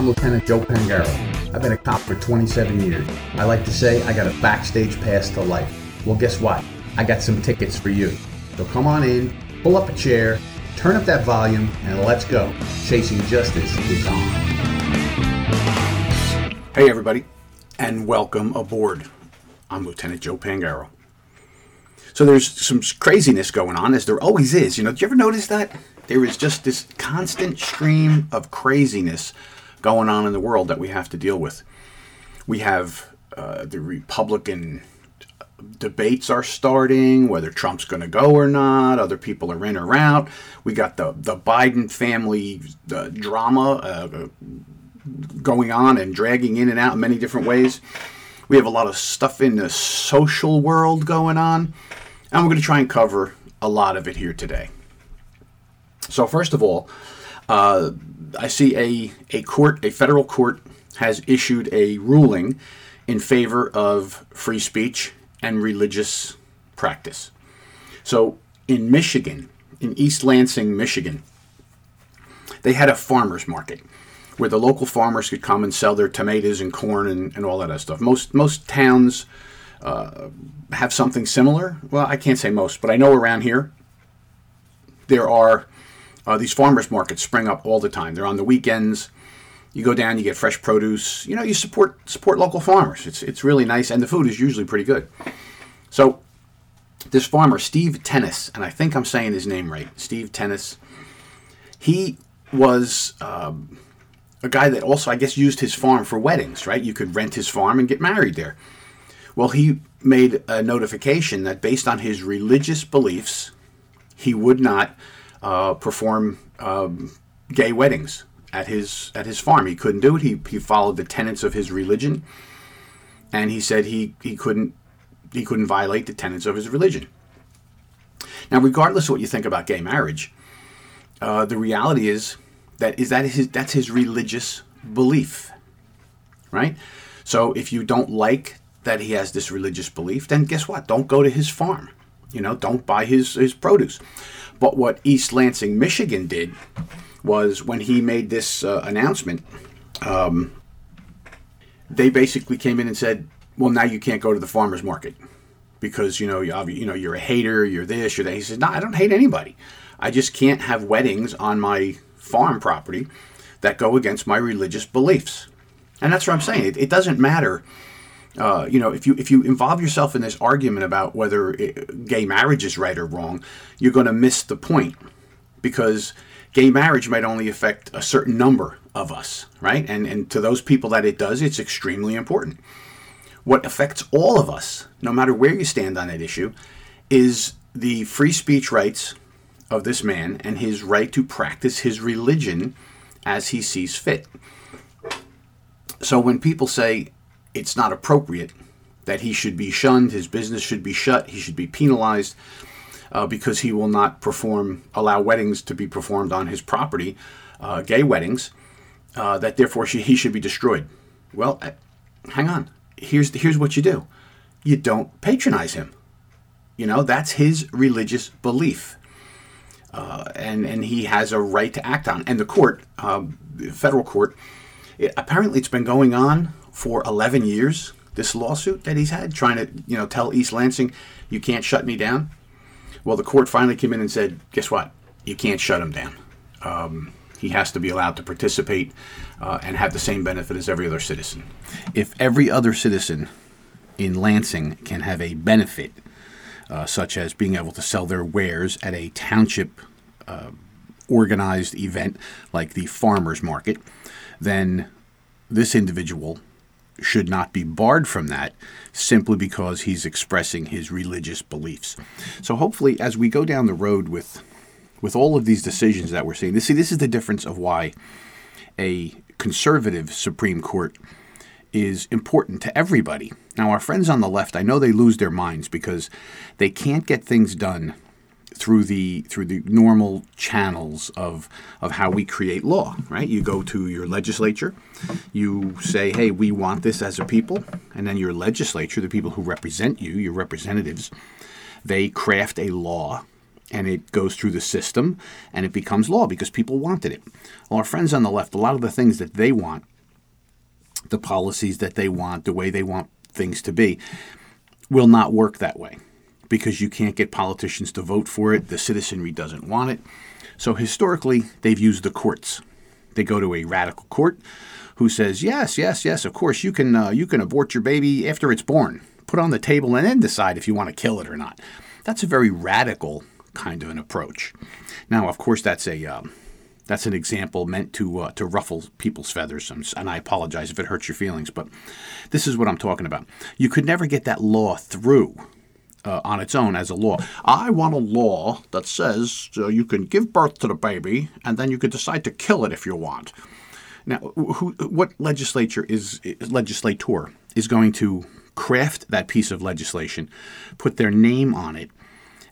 I'm Lieutenant Joe Pangaro. I've been a cop for 27 years. I like to say I got a backstage pass to life. Well, guess what? I got some tickets for you. So come on in, pull up a chair, turn up that volume, and let's go. Chasing Justice is on. Hey, everybody, and welcome aboard. I'm Lieutenant Joe Pangaro. So there's some craziness going on, as there always is. You know, did you ever notice that? There is just this constant stream of craziness going on in the world that we have to deal with. We have uh, the Republican debates are starting, whether Trump's going to go or not. Other people are in or out. We got the the Biden family uh, drama uh, going on and dragging in and out in many different ways. We have a lot of stuff in the social world going on, and we're going to try and cover a lot of it here today. So first of all, uh, I see a, a court, a federal court, has issued a ruling in favor of free speech and religious practice. So in Michigan, in East Lansing, Michigan, they had a farmers market where the local farmers could come and sell their tomatoes and corn and, and all that stuff. Most most towns uh, have something similar. Well, I can't say most, but I know around here there are uh, these farmers markets spring up all the time. They're on the weekends. You go down, you get fresh produce. You know, you support support local farmers. It's it's really nice, and the food is usually pretty good. So, this farmer, Steve Tennes, and I think I'm saying his name right, Steve Tennes. He was um, a guy that also, I guess, used his farm for weddings. Right? You could rent his farm and get married there. Well, he made a notification that based on his religious beliefs, he would not uh, perform um, gay weddings at his at his farm. He couldn't do it. He he followed the tenets of his religion, and he said he he couldn't he couldn't violate the tenets of his religion. Now, regardless of what you think about gay marriage, uh, the reality is that is that his that's his religious belief, right? So if you don't like that he has this religious belief, then guess what? Don't go to his farm. You know, don't buy his his produce. But what East Lansing, Michigan did was when he made this uh, announcement, um, they basically came in and said, "Well, now you can't go to the farmers market because you know you you know you're a hater, you're this, you're that." He said, "No, I don't hate anybody. I just can't have weddings on my farm property that go against my religious beliefs." And that's what I'm saying. It, it doesn't matter uh, you know, if you if you involve yourself in this argument about whether it, gay marriage is right or wrong, you're going to miss the point because gay marriage might only affect a certain number of us, right? And and to those people that it does, it's extremely important. What affects all of us, no matter where you stand on that issue, is the free speech rights of this man and his right to practice his religion as he sees fit. So when people say it's not appropriate that he should be shunned, his business should be shut, he should be penalized uh, because he will not perform, allow weddings to be performed on his property, uh, gay weddings, uh, that therefore he should be destroyed. Well, uh, hang on. Here's, here's what you do you don't patronize him. You know, that's his religious belief. Uh, and, and he has a right to act on. And the court, um, the federal court, it, apparently it's been going on for 11 years, this lawsuit that he's had, trying to, you know, tell East Lansing, you can't shut me down. Well, the court finally came in and said, guess what? You can't shut him down. Um, he has to be allowed to participate uh, and have the same benefit as every other citizen. If every other citizen in Lansing can have a benefit, uh, such as being able to sell their wares at a township uh, organized event like the farmers market, then this individual should not be barred from that simply because he's expressing his religious beliefs. So hopefully as we go down the road with with all of these decisions that we're seeing, this see this is the difference of why a conservative Supreme Court is important to everybody. Now our friends on the left, I know they lose their minds because they can't get things done through the through the normal channels of of how we create law right? You go to your legislature you say hey we want this as a people and then your legislature the people who represent you your representatives they craft a law and it goes through the system and it becomes law because people wanted it. Well our friends on the left a lot of the things that they want the policies that they want, the way they want things to be, will not work that way because you can't get politicians to vote for it. The citizenry doesn't want it. So historically, they've used the courts. They go to a radical court who says, "Yes, yes, yes, of course you can uh, you can abort your baby after it's born. Put on the table and then decide if you want to kill it or not." That's a very radical kind of an approach. Now, of course, that's a um, that's an example meant to uh, to ruffle people's feathers, and I apologize if it hurts your feelings, but this is what I'm talking about. You could never get that law through uh, on its own as a law. I want a law that says uh, you can give birth to the baby and then you can decide to kill it if you want. Now, who, what legislature is legislator is going to craft that piece of legislation, put their name on it,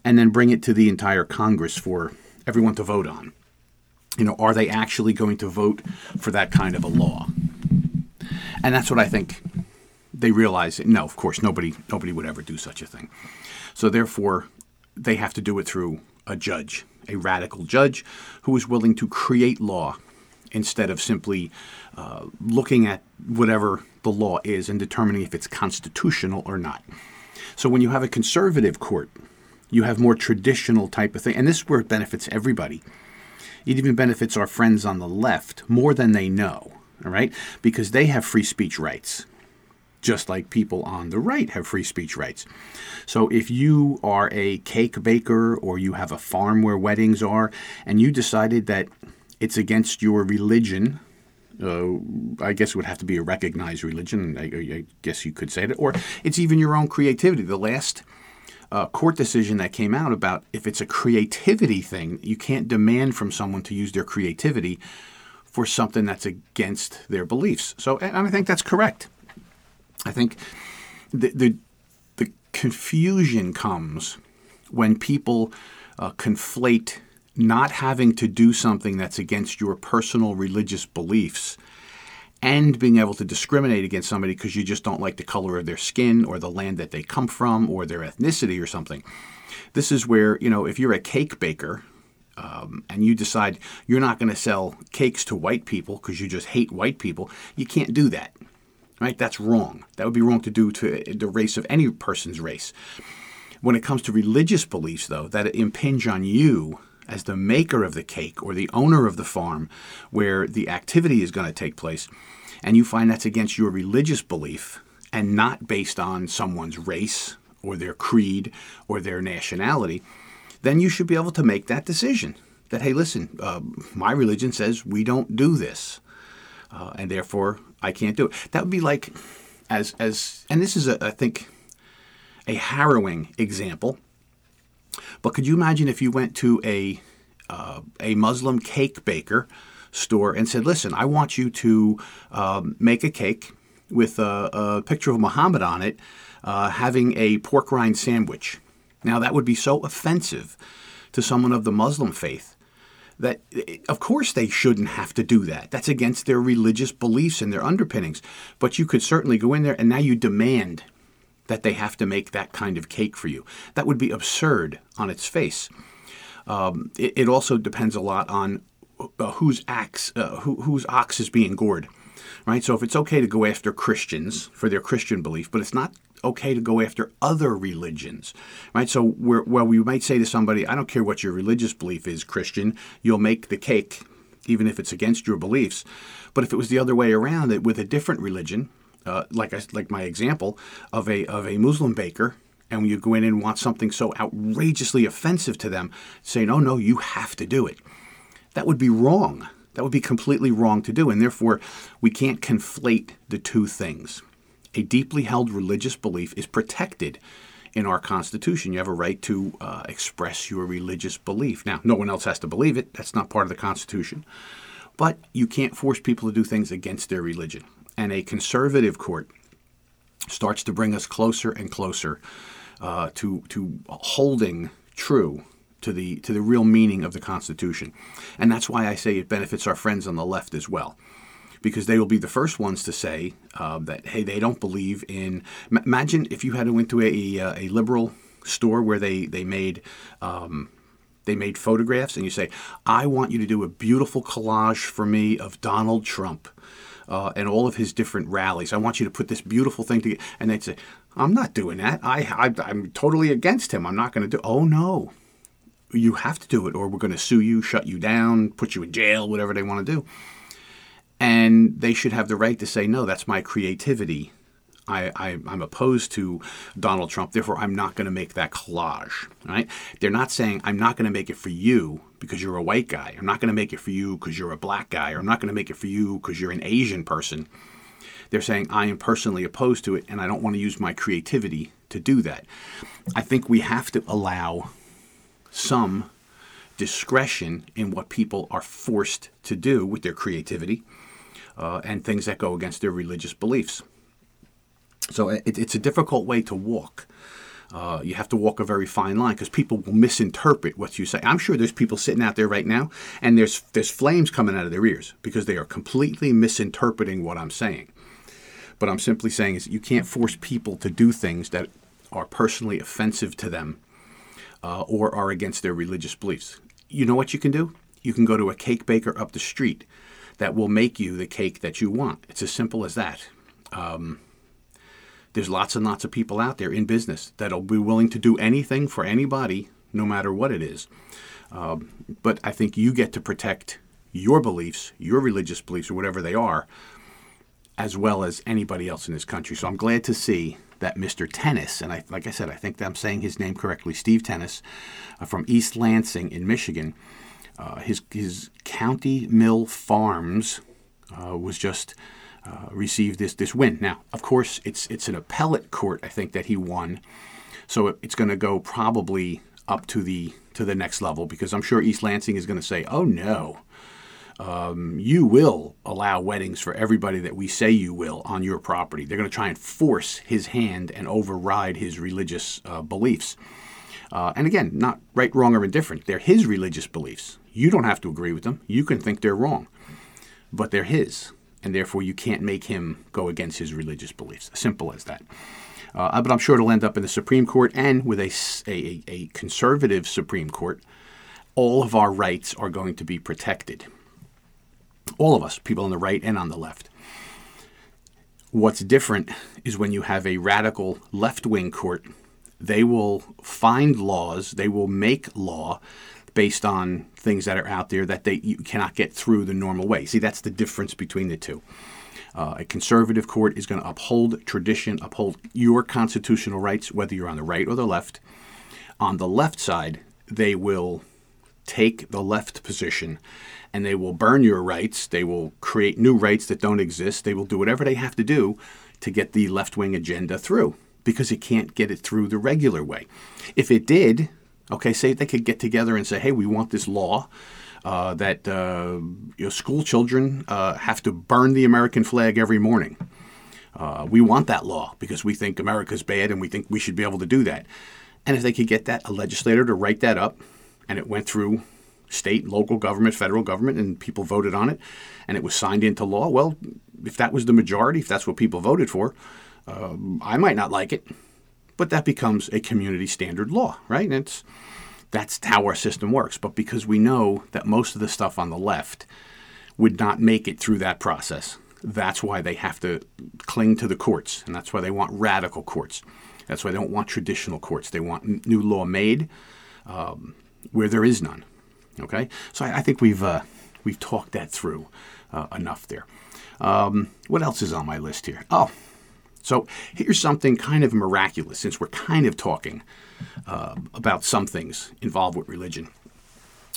and then bring it to the entire Congress for everyone to vote on? you know, are they actually going to vote for that kind of a law? And that's what I think they realize. No, of course, nobody nobody would ever do such a thing. So therefore, they have to do it through a judge, a radical judge who is willing to create law instead of simply uh, looking at whatever the law is and determining if it's constitutional or not. So when you have a conservative court, you have more traditional type of thing, and this is where it benefits everybody it even benefits our friends on the left more than they know, all right? Because they have free speech rights, just like people on the right have free speech rights. So if you are a cake baker or you have a farm where weddings are, and you decided that it's against your religion, uh, I guess it would have to be a recognized religion. I, I, guess you could say that, or it's even your own creativity. The last uh, court decision that came out about if it's a creativity thing, you can't demand from someone to use their creativity for something that's against their beliefs. So, and I think that's correct. I think the the, the confusion comes when people uh, conflate not having to do something that's against your personal religious beliefs and being able to discriminate against somebody because you just don't like the color of their skin or the land that they come from or their ethnicity or something. This is where, you know, if you're a cake baker um, and you decide you're not going to sell cakes to white people because you just hate white people, you can't do that. Right? That's wrong. That would be wrong to do to the race of any person's race. When it comes to religious beliefs, though, that impinge on you as the maker of the cake or the owner of the farm where the activity is going to take place, and you find that's against your religious belief and not based on someone's race or their creed or their nationality, then you should be able to make that decision that, hey, listen, uh, my religion says we don't do this, uh, and therefore I can't do it. That would be like, as, as and this is, a, I think, a harrowing example but could you imagine if you went to a uh, a Muslim cake baker store and said, "Listen, I want you to um, make a cake with a, a, picture of Muhammad on it, uh, having a pork rind sandwich." Now that would be so offensive to someone of the Muslim faith that of course they shouldn't have to do that. That's against their religious beliefs and their underpinnings. But you could certainly go in there and now you demand that they have to make that kind of cake for you. That would be absurd on its face. Um, it, it, also depends a lot on uh, whose axe, uh, who, whose ox is being gored, right? So if it's okay to go after Christians for their Christian belief, but it's not okay to go after other religions, right? So we well, we might say to somebody, I don't care what your religious belief is, Christian, you'll make the cake, even if it's against your beliefs. But if it was the other way around, that with a different religion, uh, like I, like my example of a of a Muslim baker, and when you go in and want something so outrageously offensive to them, saying, "Oh no, you have to do it," that would be wrong. That would be completely wrong to do, and therefore we can't conflate the two things. A deeply held religious belief is protected in our Constitution. You have a right to uh, express your religious belief. Now, no one else has to believe it. That's not part of the Constitution. But you can't force people to do things against their religion and a conservative court starts to bring us closer and closer uh, to to holding true to the to the real meaning of the Constitution, and that's why I say it benefits our friends on the left as well, because they will be the first ones to say uh, that hey they don't believe in. M- imagine if you had to went to a a liberal store where they they made. Um, they made photographs, and you say, "I want you to do a beautiful collage for me of Donald Trump." uh, and all of his different rallies. I want you to put this beautiful thing together. And they'd say, I'm not doing that. I, I, I'm totally against him. I'm not going to do Oh, no. You have to do it, or we're going to sue you, shut you down, put you in jail, whatever they want to do. And they should have the right to say, no, that's my creativity. I, am opposed to Donald Trump, therefore I'm not going to make that collage. Right? They're not saying I'm not going to make it for you because you're a white guy. I'm not going to make it for you because you're a black guy. Or I'm not going to make it for you because you're an Asian person. They're saying I am personally opposed to it and I don't want to use my creativity to do that. I think we have to allow some discretion in what people are forced to do with their creativity uh, and things that go against their religious beliefs. So it, it's a difficult way to walk. Uh, you have to walk a very fine line because people will misinterpret what you say. I'm sure there's people sitting out there right now, and there's there's flames coming out of their ears because they are completely misinterpreting what I'm saying. But I'm simply saying is you can't force people to do things that are personally offensive to them uh, or are against their religious beliefs. You know what you can do? You can go to a cake baker up the street that will make you the cake that you want. It's as simple as that. Um, there's lots and lots of people out there in business that'll be willing to do anything for anybody, no matter what it is. Um, but I think you get to protect your beliefs, your religious beliefs, or whatever they are, as well as anybody else in this country. So I'm glad to see that Mr. Tennes, and I, like I said, I think I'm saying his name correctly, Steve Tennes, uh, from East Lansing in Michigan, uh, his, his Country Mill Farms uh, was just uh, received this this win. Now, of course, it's it's an appellate court. I think that he won, so it, it's going to go probably up to the to the next level because I'm sure East Lansing is going to say, "Oh no, um, you will allow weddings for everybody that we say you will on your property." They're going to try and force his hand and override his religious uh, beliefs. Uh, and again, not right, wrong, or indifferent. They're his religious beliefs. You don't have to agree with them. You can think they're wrong, but they're his and therefore you can't make him go against his religious beliefs. Simple as that. Uh, but I'm sure it'll end up in the Supreme Court and with a, a, a conservative Supreme Court. All of our rights are going to be protected. All of us, people on the right and on the left. What's different is when you have a radical left wing court, they will find laws, they will make law based on things that are out there that they you cannot get through the normal way. See, that's the difference between the two. Uh, a conservative court is going to uphold tradition, uphold your constitutional rights, whether you're on the right or the left. On the left side, they will take the left position and they will burn your rights. They will create new rights that don't exist. They will do whatever they have to do to get the left wing agenda through because it can't get it through the regular way. If it did, Okay, say they could get together and say, hey, we want this law uh, that uh, you know, school children uh, have to burn the American flag every morning. Uh, we want that law because we think America's bad and we think we should be able to do that. And if they could get that, a legislator to write that up, and it went through state, local government, federal government, and people voted on it, and it was signed into law, well, if that was the majority, if that's what people voted for, um, I might not like it, but that becomes a community standard law, right? And it's that's how our system works. But because we know that most of the stuff on the left would not make it through that process, that's why they have to cling to the courts, and that's why they want radical courts. That's why they don't want traditional courts. They want new law made um, where there is none. Okay, so I, I think we've uh, we've talked that through uh, enough there. Um, what else is on my list here? Oh, so here's something kind of miraculous since we're kind of talking uh, about some things involved with religion.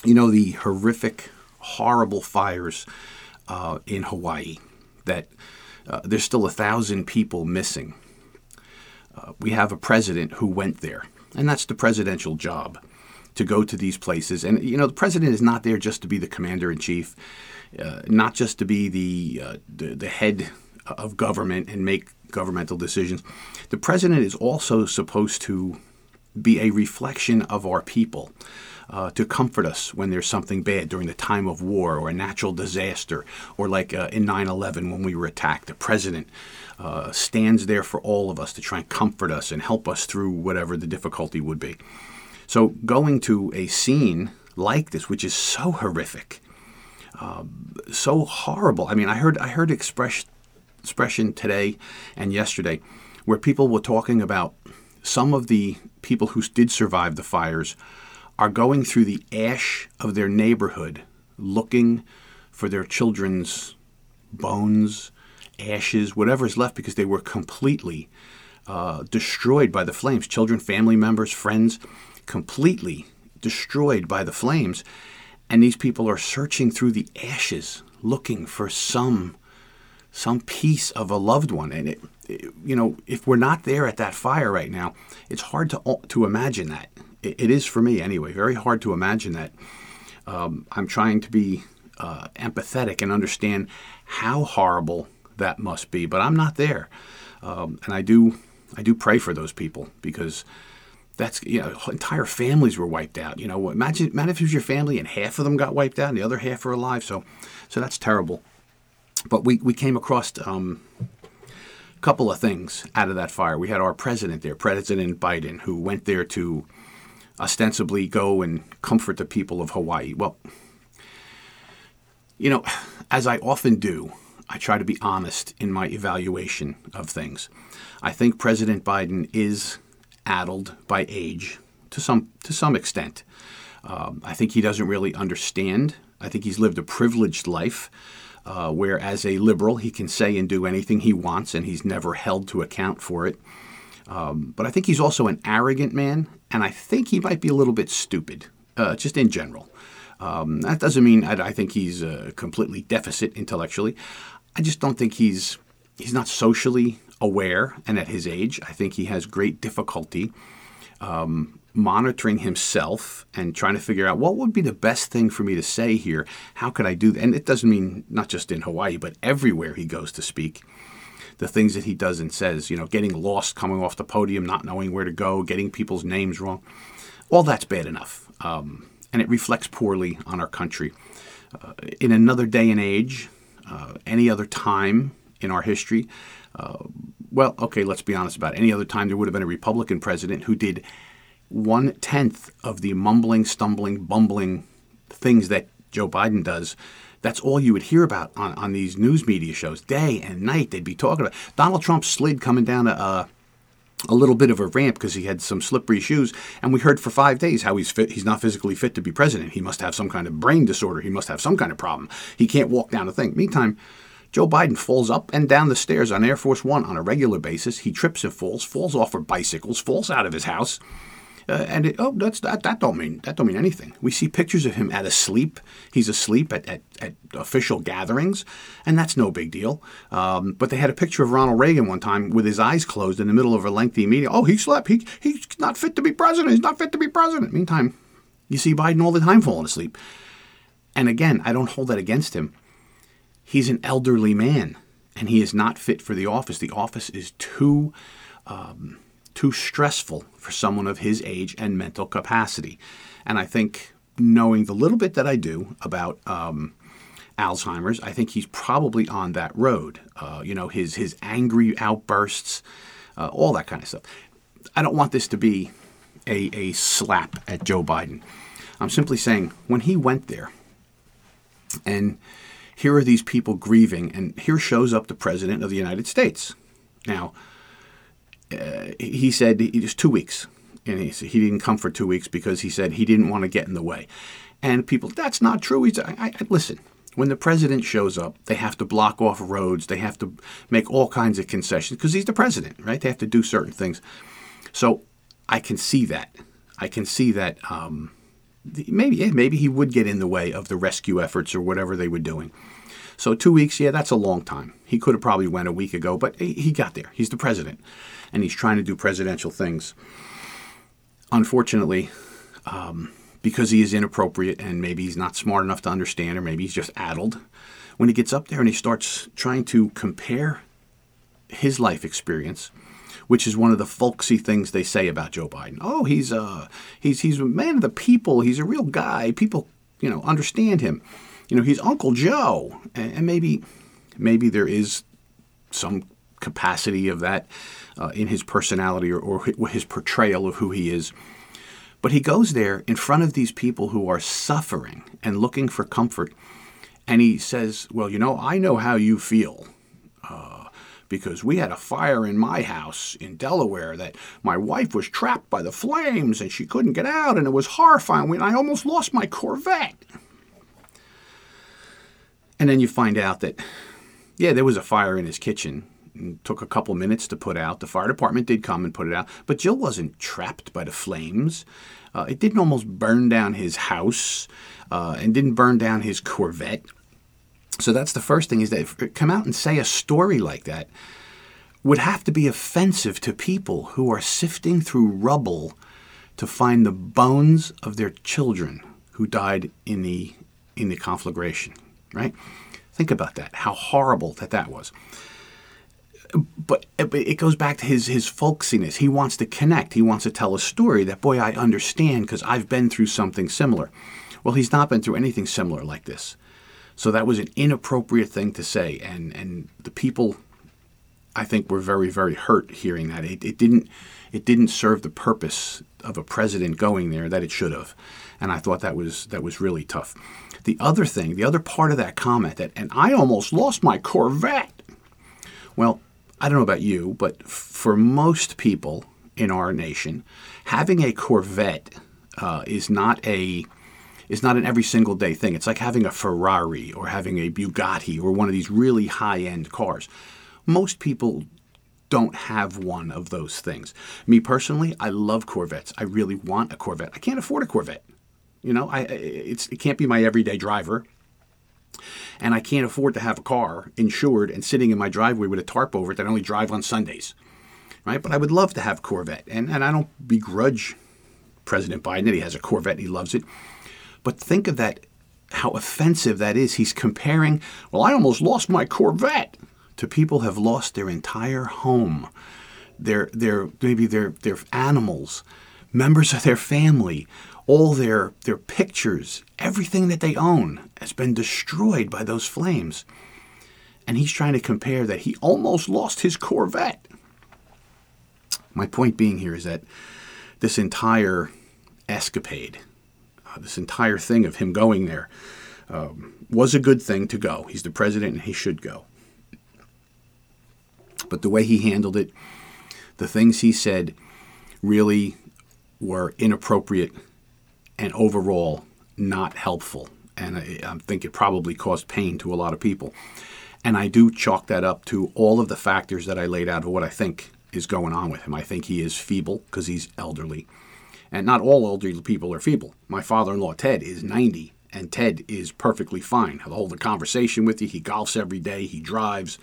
You know, the horrific, horrible fires uh, in Hawaii that uh, there's still a thousand people missing. Uh, we have a president who went there, and that's the presidential job to go to these places. And, you know, the president is not there just to be the commander in chief, uh, not just to be the, uh, the, the head of government and make governmental decisions. The president is also supposed to be a reflection of our people. Uh, to comfort us when there's something bad during the time of war or a natural disaster, or like uh, in 9 11 when we were attacked. The president uh, stands there for all of us to try and comfort us and help us through whatever the difficulty would be. So, going to a scene like this, which is so horrific, um, so horrible. I mean, I heard I heard express, expression today and yesterday where people were talking about some of the people who did survive the fires are going through the ash of their neighborhood looking for their children's bones, ashes, whatever is left because they were completely uh, destroyed by the flames. Children, family members, friends, completely destroyed by the flames. And these people are searching through the ashes looking for some some piece of a loved one. And it, it, you know, if we're not there at that fire right now, it's hard to to imagine that. it, it is for me anyway. Very hard to imagine that. Um, I'm trying to be uh, empathetic and understand how horrible that must be, but I'm not there. Um, and I do I do pray for those people because that's you know entire families were wiped out. You know, imagine imagine if it was your family and half of them got wiped out and the other half are alive. So so that's terrible. But we we came across um, a couple of things out of that fire. We had our president there, President Biden, who went there to ostensibly go and comfort the people of Hawaii. Well, you know, as I often do, I try to be honest in my evaluation of things. I think President Biden is addled by age to some to some extent. Um, I think he doesn't really understand. I think he's lived a privileged life, uh, where as a liberal he can say and do anything he wants, and he's never held to account for it. Um, but I think he's also an arrogant man, and I think he might be a little bit stupid, uh, just in general. Um, that doesn't mean I, I think he's uh, completely deficit intellectually. I just don't think he's he's not socially aware, and at his age, I think he has great difficulty um, monitoring himself and trying to figure out what would be the best thing for me to say here. How could I do that? And it doesn't mean not just in Hawaii, but everywhere he goes to speak. The things that he does and says, you know, getting lost coming off the podium, not knowing where to go, getting people's names wrong, all that's bad enough. Um, and it reflects poorly on our country. Uh, in another day and age, uh, any other time in our history, uh, well, okay, let's be honest about it. Any other time there would have been a Republican president who did one tenth of the mumbling, stumbling, bumbling things that Joe Biden does. That's all you would hear about on, on these news media shows, day and night. They'd be talking about Donald Trump slid coming down a, uh, a little bit of a ramp because he had some slippery shoes, and we heard for five days how he's fit. He's not physically fit to be president. He must have some kind of brain disorder. He must have some kind of problem. He can't walk down a thing. Meantime, Joe Biden falls up and down the stairs on Air Force One on a regular basis. He trips and falls, falls off of bicycles, falls out of his house. Uh, and it, oh, that's that. That don't mean that don't mean anything. We see pictures of him at asleep. He's asleep at, at, at official gatherings, and that's no big deal. Um, but they had a picture of Ronald Reagan one time with his eyes closed in the middle of a lengthy meeting. Oh, he slept. He he's not fit to be president. He's not fit to be president. Meantime, you see Biden all the time falling asleep. And again, I don't hold that against him. He's an elderly man, and he is not fit for the office. The office is too um, too stressful for someone of his age and mental capacity. And I think knowing the little bit that I do about um, Alzheimer's, I think he's probably on that road. Uh, you know, his his angry outbursts, uh, all that kind of stuff. I don't want this to be a, a slap at Joe Biden. I'm simply saying when he went there, and here are these people grieving, and here shows up the President of the United States. Now, uh, he said it was two weeks, and he he didn't come for two weeks because he said he didn't want to get in the way. And people, that's not true. He's, I, I, listen, when the president shows up, they have to block off roads. They have to make all kinds of concessions because he's the president, right? They have to do certain things. So I can see that. I can see that um, maybe yeah, maybe he would get in the way of the rescue efforts or whatever they were doing. So two weeks, yeah, that's a long time. He could have probably went a week ago, but he got there. He's the president, and he's trying to do presidential things. Unfortunately, um, because he is inappropriate and maybe he's not smart enough to understand, or maybe he's just addled, when he gets up there and he starts trying to compare his life experience which is one of the folksy things they say about Joe Biden. Oh, he's a uh, he's he's a man of the people. He's a real guy. People, you know, understand him. You know, he's Uncle Joe, and, and maybe maybe there is some capacity of that uh, in his personality or, or his portrayal of who he is. But he goes there in front of these people who are suffering and looking for comfort, And he says, Well, you know, I know how you feel. Uh, because we had a fire in my house in Delaware that my wife was trapped by the flames and she couldn't get out, and it was horrifying. And I almost lost my Corvette. And then you find out that, yeah, there was a fire in his kitchen. Took a couple minutes to put out. The fire department did come and put it out, but Jill wasn't trapped by the flames. Uh, it didn't almost burn down his house uh, and didn't burn down his Corvette. So that's the first thing is that come out and say a story like that would have to be offensive to people who are sifting through rubble to find the bones of their children who died in the in the conflagration, right? Think about that. How horrible that that was. Eh, but it goes back to his his folksiness. He wants to connect. He wants to tell a story that boy I understand because I've been through something similar. Well, he's not been through anything similar like this. So that was an inappropriate thing to say, and and the people, I think, were very very hurt hearing that. It, it didn't it didn't serve the purpose of a president going there that it should have, and I thought that was that was really tough. The other thing, the other part of that comment that, and I almost lost my Corvette. Well, I don't know about you, but for most people in our nation, having a Corvette uh, is not a is not an every single day thing. It's like having a Ferrari or having a Bugatti or one of these really high end cars. Most people don't have one of those things. Me personally, I love Corvettes. I really want a Corvette. I can't afford a Corvette. You know, I it's it can't be my everyday driver. And I can't afford to have a car insured and sitting in my driveway with a tarp over it that I only drive on Sundays. Right? But I would love to have Corvette. And and I don't begrudge President Biden that he has a Corvette and he loves it. But think of that, how offensive that is. He's comparing, well, I almost lost my Corvette, to people have lost their entire home, their, their, maybe their, their animals, members of their family, all their, their pictures, everything that they own has been destroyed by those flames. And he's trying to compare that he almost lost his Corvette. My point being here is that this entire escapade uh, this entire thing of him going there um, was a good thing to go. He's the president and he should go. But the way he handled it, the things he said really were inappropriate and overall not helpful. And I, I think it probably caused pain to a lot of people. And I do chalk that up to all of the factors that I laid out of what I think is going on with him. I think he is feeble because he's elderly. And not all elderly people are feeble. My father in law, Ted, is 90, and Ted is perfectly fine. He'll hold a conversation with you. He golfs every day, he drives.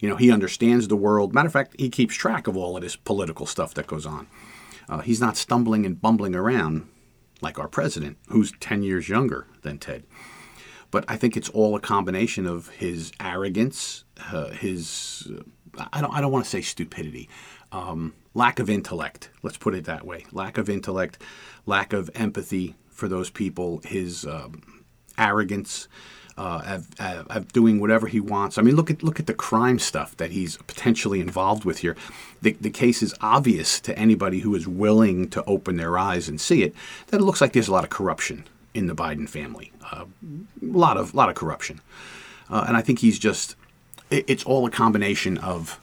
You know, he understands the world. Matter of fact, he keeps track of all of this political stuff that goes on. Uh, he's not stumbling and bumbling around like our president, who's 10 years younger than Ted. But I think it's all a combination of his arrogance, uh, his, uh, I, don't, I don't want to say stupidity. Um, lack of intellect. Let's put it that way. Lack of intellect, lack of empathy for those people, his um, arrogance. Uh, of, doing whatever he wants. I mean, look at look at the crime stuff that he's potentially involved with here. The, the case is obvious to anybody who is willing to open their eyes and see it that it looks like there's a lot of corruption in the Biden family. Uh, a lot of lot of corruption, uh, and I think he's just. It, it's all a combination of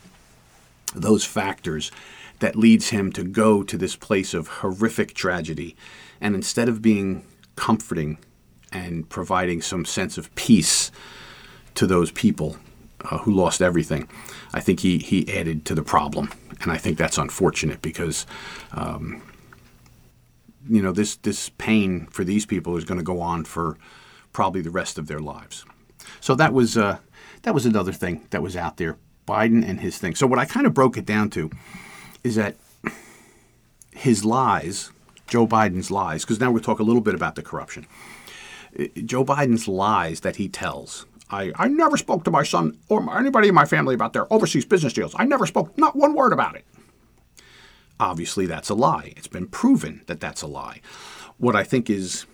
those factors that leads him to go to this place of horrific tragedy. And instead of being comforting and providing some sense of peace to those people uh, who lost everything, I think he, he added to the problem. And I think that's unfortunate because, um, you know, this, this pain for these people is going to go on for probably the rest of their lives. So that was, uh, that was another thing that was out there Biden and his thing. So what I kind of broke it down to is that his lies, Joe Biden's lies, because now we talk a little bit about the corruption. Joe Biden's lies that he tells. I, I never spoke to my son or anybody in my family about their overseas business deals. I never spoke, not one word about it. Obviously, that's a lie. It's been proven that that's a lie. What I think is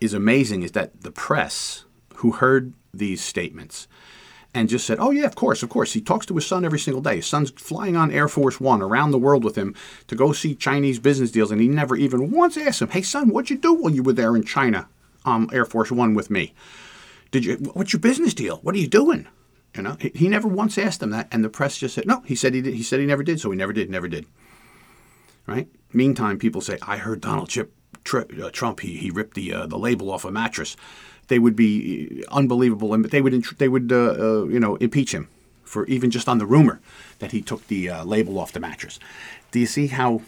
is amazing is that the press who heard these statements and just said, "Oh yeah, of course, of course." He talks to his son every single day. His son's flying on Air Force One around the world with him to go see Chinese business deals, and he never even once asked him, "Hey son, what'd you do while you were there in China, um, Air Force One with me?" Did you? What's your business deal? What are you doing? You know, he, he never once asked them that, and the press just said, "No." He said he did. He said he never did, so he never did. Never did. Right. Meantime, people say, "I heard Donald Chip, uh, Trump. He, he ripped the uh, the label off a mattress." They would be unbelievable, and they would they would uh, uh, you know impeach him for even just on the rumor that he took the uh, label off the mattress. Do you see how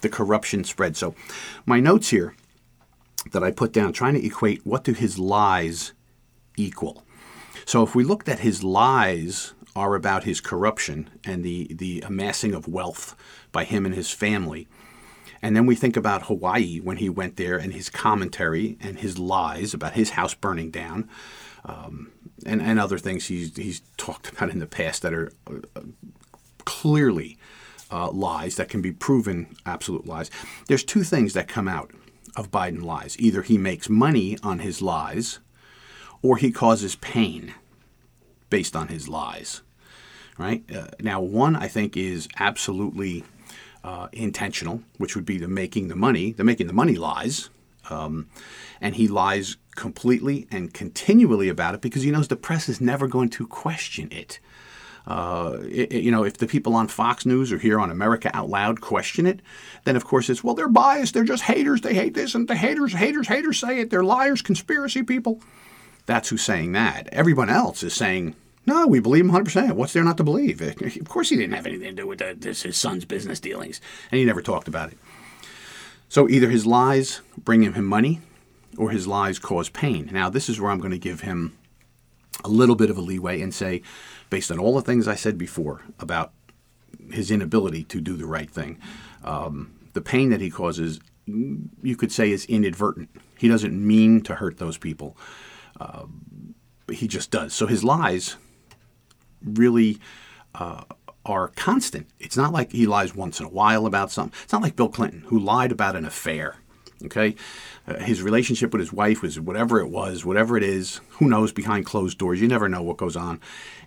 the corruption spread? So, my notes here that I put down, trying to equate what do his lies equal. So, if we looked at his lies are about his corruption and the the amassing of wealth by him and his family. And then we think about Hawaii when he went there and his commentary and his lies about his house burning down. Um, and, and other things he's, he's talked about in the past that are uh, clearly uh, lies that can be proven absolute lies. There's two things that come out of Biden lies either he makes money on his lies or he causes pain based on his lies. Right? Uh, now, one I think is absolutely uh, intentional, which would be the making the money, the making the money lies. Um, and he lies completely and continually about it because he knows the press is never going to question it. Uh, it, you know, if the people on Fox News or here on America Out Loud question it, then of course it's well they're biased, they're just haters, they hate this, and the haters, haters, haters say it, they're liars, conspiracy people. That's who's saying that. Everyone else is saying no, we believe him 100%. What's there not to believe? Of course, he didn't have anything to do with the, this, his son's business dealings, and he never talked about it. So either his lies bring him money or his lies cause pain. Now, this is where I'm going to give him a little bit of a leeway and say, based on all the things I said before about his inability to do the right thing, um, the pain that he causes, you could say, is inadvertent. He doesn't mean to hurt those people, uh, but he just does. So his lies really uh, are constant. It's not like he lies once in a while about something. It's not like Bill Clinton, who lied about an affair. Okay, uh, his relationship with his wife was whatever it was, whatever it is. Who knows behind closed doors? You never know what goes on.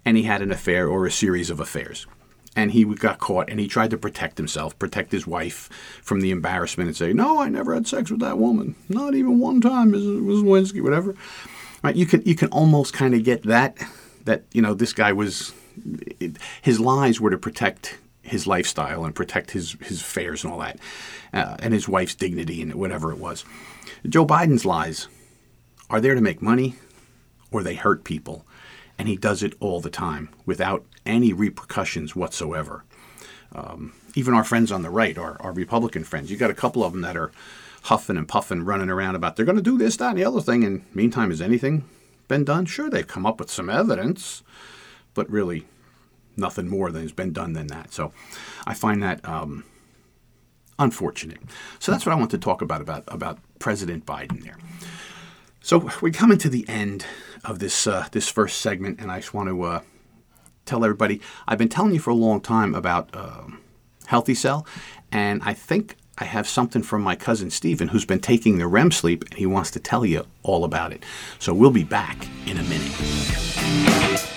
And he had an affair or a series of affairs. And he got caught, and he tried to protect himself, protect his wife from the embarrassment, and say, "No, I never had sex with that woman, not even one time, Mrs. Lewinsky, whatever." Right? You can you can almost kind of get that that you know this guy was his lies were to protect his lifestyle and protect his his affairs and all that, uh, and his wife's dignity and whatever it was. Joe Biden's lies are there to make money, or they hurt people, and he does it all the time without any repercussions whatsoever. Um, even our friends on the right, our, our Republican friends, you've got a couple of them that are huffing and puffing, running around about they're going to do this, that, and the other thing. And meantime, has anything been done? Sure, they've come up with some evidence, but really nothing more than has been done than that. So I find that um, unfortunate. So that's what I want to talk about about about President Biden there. So we're coming to the end of this uh, this first segment, and I just want to uh, tell everybody I've been telling you for a long time about uh, Healthy Cell, and I think I have something from my cousin Stephen who's been taking the REM sleep, and he wants to tell you all about it. So we'll be back in a minute.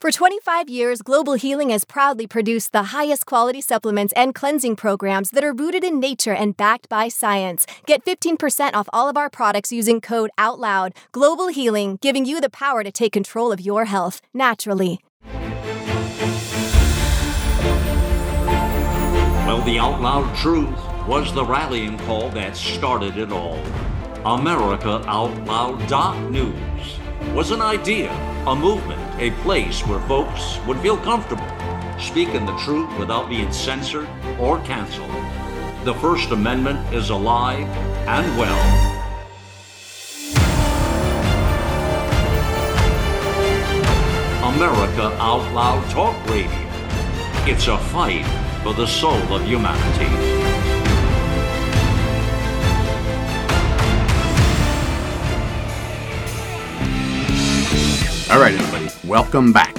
For 25 years, Global Healing has proudly produced the highest quality supplements and cleansing programs that are rooted in nature and backed by science. Get 15% off all of our products using code OUTLOUD. Global Healing, giving you the power to take control of your health naturally. Well, the out loud truth was the rallying call that started it all. America Loud News was an idea, a movement, a place where folks would feel comfortable speaking the truth without being censored or canceled. The First Amendment is alive and well. America Out Loud Talk Radio. It's a fight for the soul of humanity. All right, everybody, welcome back.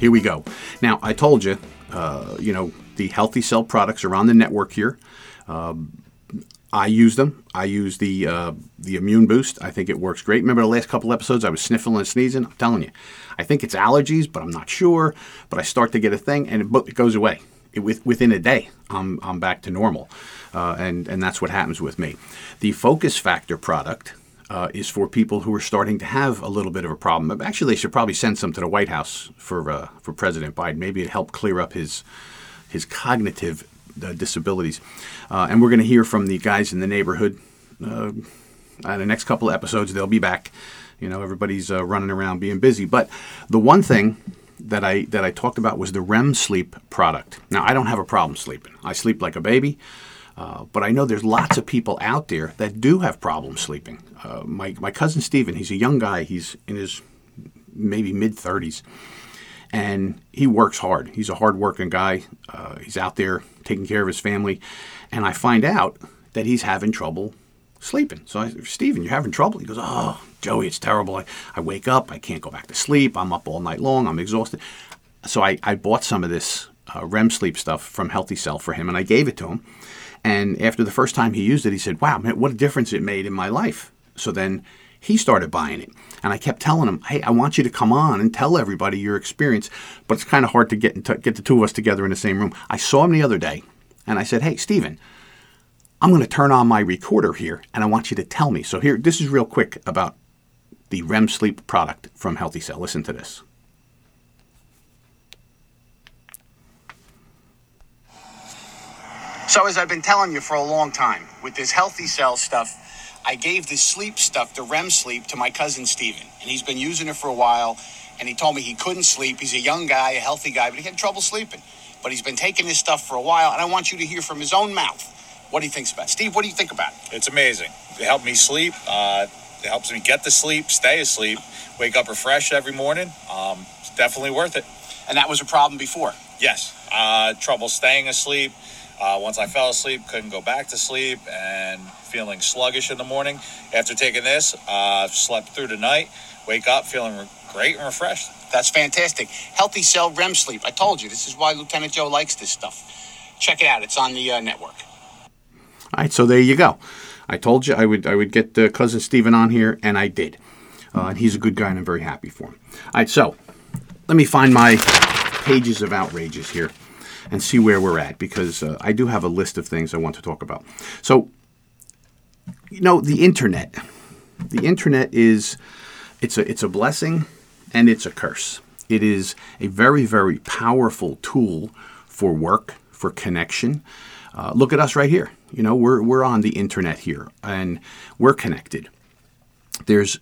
Here we go. Now, I told you, uh, you know, the Healthy Cell products are on the network here. Uh, I use them. I use the uh, the Immune Boost. I think it works great. Remember the last couple episodes, I was sniffling and sneezing. I'm telling you, I think it's allergies, but I'm not sure. But I start to get a thing, and it, it goes away. It, with, within a day, I'm, I'm back to normal, uh, and and that's what happens with me. The Focus Factor product uh, is for people who are starting to have a little bit of a problem. Actually, they should probably send some to the White House for uh, for President Biden. Maybe it help clear up his his cognitive uh, disabilities. Uh, and we're going to hear from the guys in the neighborhood. Uh, in the next couple of episodes, they'll be back. You know, everybody's uh, running around being busy. But the one thing that I that I talked about was the REM sleep product. Now, I don't have a problem sleeping. I sleep like a baby. Uh, but I know there's lots of people out there that do have problems sleeping. Uh, my, my cousin Stephen, he's a young guy. He's in his maybe mid 30s. And he works hard. He's a hard-working guy. Uh, he's out there taking care of his family. And I find out that he's having trouble sleeping. So I Stephen, you're having trouble? He goes, Oh, Joey, it's terrible. I, I wake up. I can't go back to sleep. I'm up all night long. I'm exhausted. So I, I bought some of this uh, REM sleep stuff from Healthy Cell for him, and I gave it to him. And after the first time he used it, he said, Wow, man, what a difference it made in my life. So then he started buying it. And I kept telling him, Hey, I want you to come on and tell everybody your experience. But it's kind of hard to get, get the two of us together in the same room. I saw him the other day and I said, Hey, Steven, I'm going to turn on my recorder here and I want you to tell me. So here, this is real quick about the REM sleep product from Healthy Cell. Listen to this. So, as I've been telling you for a long time, with this healthy cell stuff, I gave the sleep stuff, the REM sleep, to my cousin Steven. And he's been using it for a while. And he told me he couldn't sleep. He's a young guy, a healthy guy, but he had trouble sleeping. But he's been taking this stuff for a while. And I want you to hear from his own mouth what he thinks about it. Steve, what do you think about it? It's amazing. It helped me sleep. Uh, it helps me get to sleep, stay asleep, wake up refreshed every morning. Um, it's definitely worth it. And that was a problem before? Yes. Uh, trouble staying asleep uh, once I fell asleep, couldn't go back to sleep, and feeling sluggish in the morning. After taking this, uh, slept through the night, wake up feeling re- great and refreshed. That's fantastic. Healthy Cell REM Sleep. I told you, this is why Lieutenant Joe likes this stuff. Check it out. It's on the uh, network. All right, so there you go. I told you I would I would get uh, cousin Stephen on here, and I did. Uh, and he's a good guy, and I'm very happy for him. All right, so let me find my pages of outrages here and see where we're at because uh, I do have a list of things I want to talk about. So, you know, the internet. The internet is it's a it's a blessing and it's a curse. It is a very very powerful tool for work, for connection. Uh, look at us right here. You know, we're we're on the internet here and we're connected there's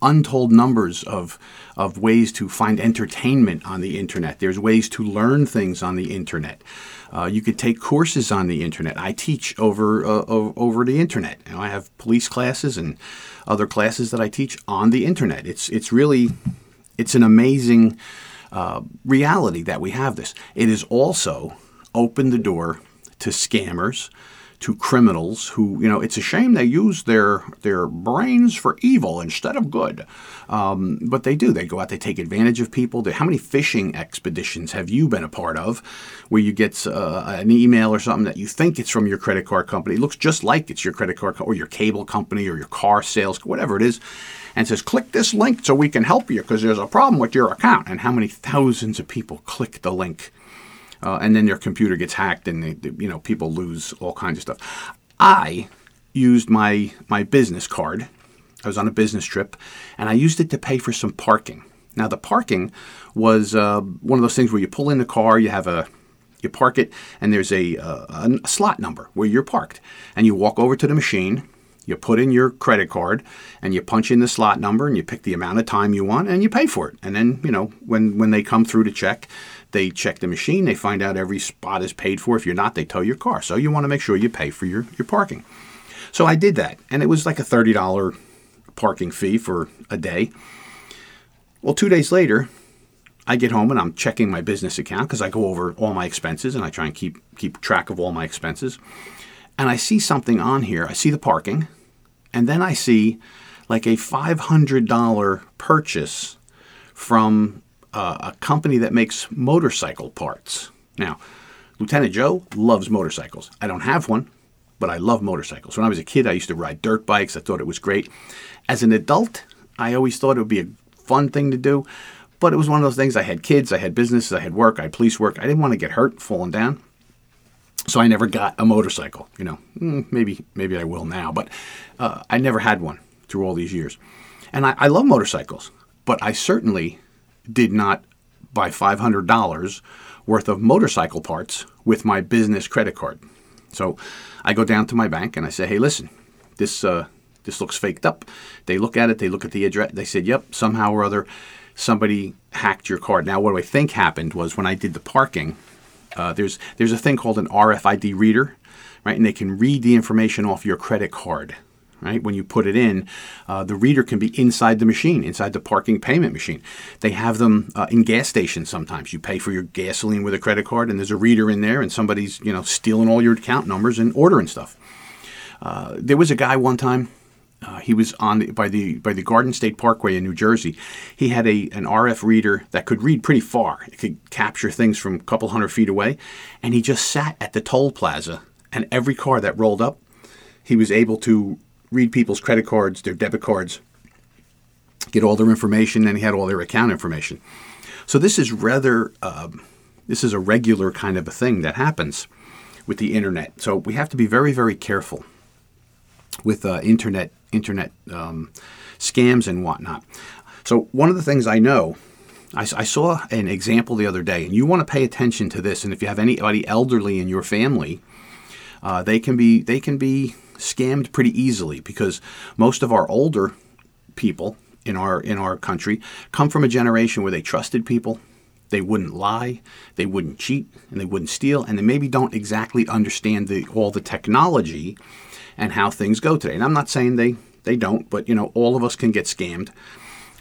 untold numbers of of ways to find entertainment on the internet. There's ways to learn things on the internet. Uh, you could take courses on the internet. I teach over uh, over the internet. You know, I have police classes and other classes that I teach on the internet. It's it's really it's an amazing uh, reality that we have this. It has also opened the door to scammers to criminals who, you know, it's a shame they use their their brains for evil instead of good. Um, but they do. They go out, they take advantage of people. How many fishing expeditions have you been a part of where you get uh, an email or something that you think it's from your credit card company? It looks just like it's your credit card co- or your cable company or your car sales, whatever it is. and says, click this link so we can help you because there's a problem with your account. And how many thousands of people click the link? Uh, and then their computer gets hacked and they, they, you know people lose all kinds of stuff. I used my my business card. I was on a business trip, and I used it to pay for some parking. Now the parking was uh, one of those things where you pull in the car, you have a you park it, and there's a, uh, a slot number where you're parked, and you walk over to the machine. You put in your credit card and you punch in the slot number and you pick the amount of time you want and you pay for it. And then, you know, when, when they come through to check, they check the machine, they find out every spot is paid for. If you're not, they tow your car. So you want to make sure you pay for your, your parking. So I did that, and it was like a $30 parking fee for a day. Well, two days later, I get home and I'm checking my business account because I go over all my expenses and I try and keep keep track of all my expenses. And I see something on here. I see the parking, and then I see like a $500 purchase from uh, a company that makes motorcycle parts. Now, Lieutenant Joe loves motorcycles. I don't have one, but I love motorcycles. When I was a kid, I used to ride dirt bikes. I thought it was great. As an adult, I always thought it would be a fun thing to do, but it was one of those things. I had kids, I had business, I had work, I had police work. I didn't want to get hurt falling down. So I never got a motorcycle. You know, mm, maybe maybe I will now, but uh, I never had one through all these years. And I, I love motorcycles, but I certainly did not buy $500 worth of motorcycle parts with my business credit card. So I go down to my bank and I say, hey, listen, this, uh, this looks faked up. They look at it, they look at the address, they said, yep, somehow or other, somebody hacked your card. Now, what I think happened was when I did the parking, uh, there's, there's a thing called an RFID reader, right? And they can read the information off your credit card right? When you put it in, uh, the reader can be inside the machine, inside the parking payment machine. They have them uh, in gas stations sometimes. You pay for your gasoline with a credit card, and there's a reader in there, and somebody's you know stealing all your account numbers and ordering stuff. Uh, there was a guy one time. Uh, he was on the, by the by the Garden State Parkway in New Jersey. He had a an RF reader that could read pretty far. It could capture things from a couple hundred feet away, and he just sat at the toll plaza, and every car that rolled up, he was able to read people's credit cards, their debit cards, get all their information, and he had all their account information. So this is rather uh, this is a regular kind of a thing that happens with the internet. So we have to be very very careful with uh, internet internet um, scams and whatnot. So one of the things I know. I, I saw an example the other day, and you want to pay attention to this. And if you have anybody elderly in your family, uh, they can be they can be scammed pretty easily because most of our older people in our in our country come from a generation where they trusted people. They wouldn't lie they wouldn't cheat and they wouldn't steal and they maybe don't exactly understand the all the technology and how things go today. And i'm not saying they they don't but you know all of us can get scammed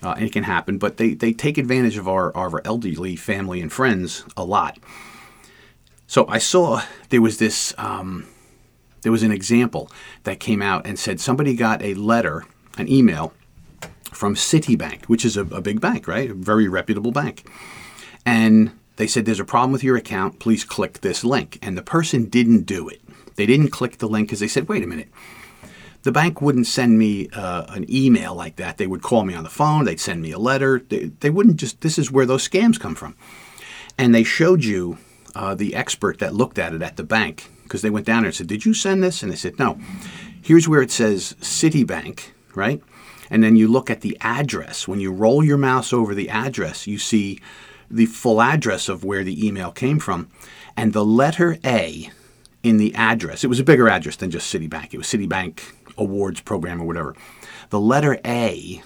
uh, and it can happen but they, they take advantage of our, our elderly family and friends a lot. So i saw there was this um, there was an example that came out and said somebody got a letter, an email from Citibank, which is a, a big bank, right? A very reputable bank. And they said, There's a problem with your account. Please click this link. And the person didn't do it. They didn't click the link because they said, Wait a minute. The bank wouldn't send me uh, an email like that. They would call me on the phone. They'd send me a letter. They, they wouldn't just, this is where those scams come from. And they showed you uh, the expert that looked at it at the bank because they went down there and said, Did you send this? And they said, No. Here's where it says Citibank, right? And then you look at the address. When you roll your mouse over the address, you see the full address of where the email came from. And the letter A in the address, it was a bigger address than just Citibank. It was Citibank Awards Program or whatever. The letter A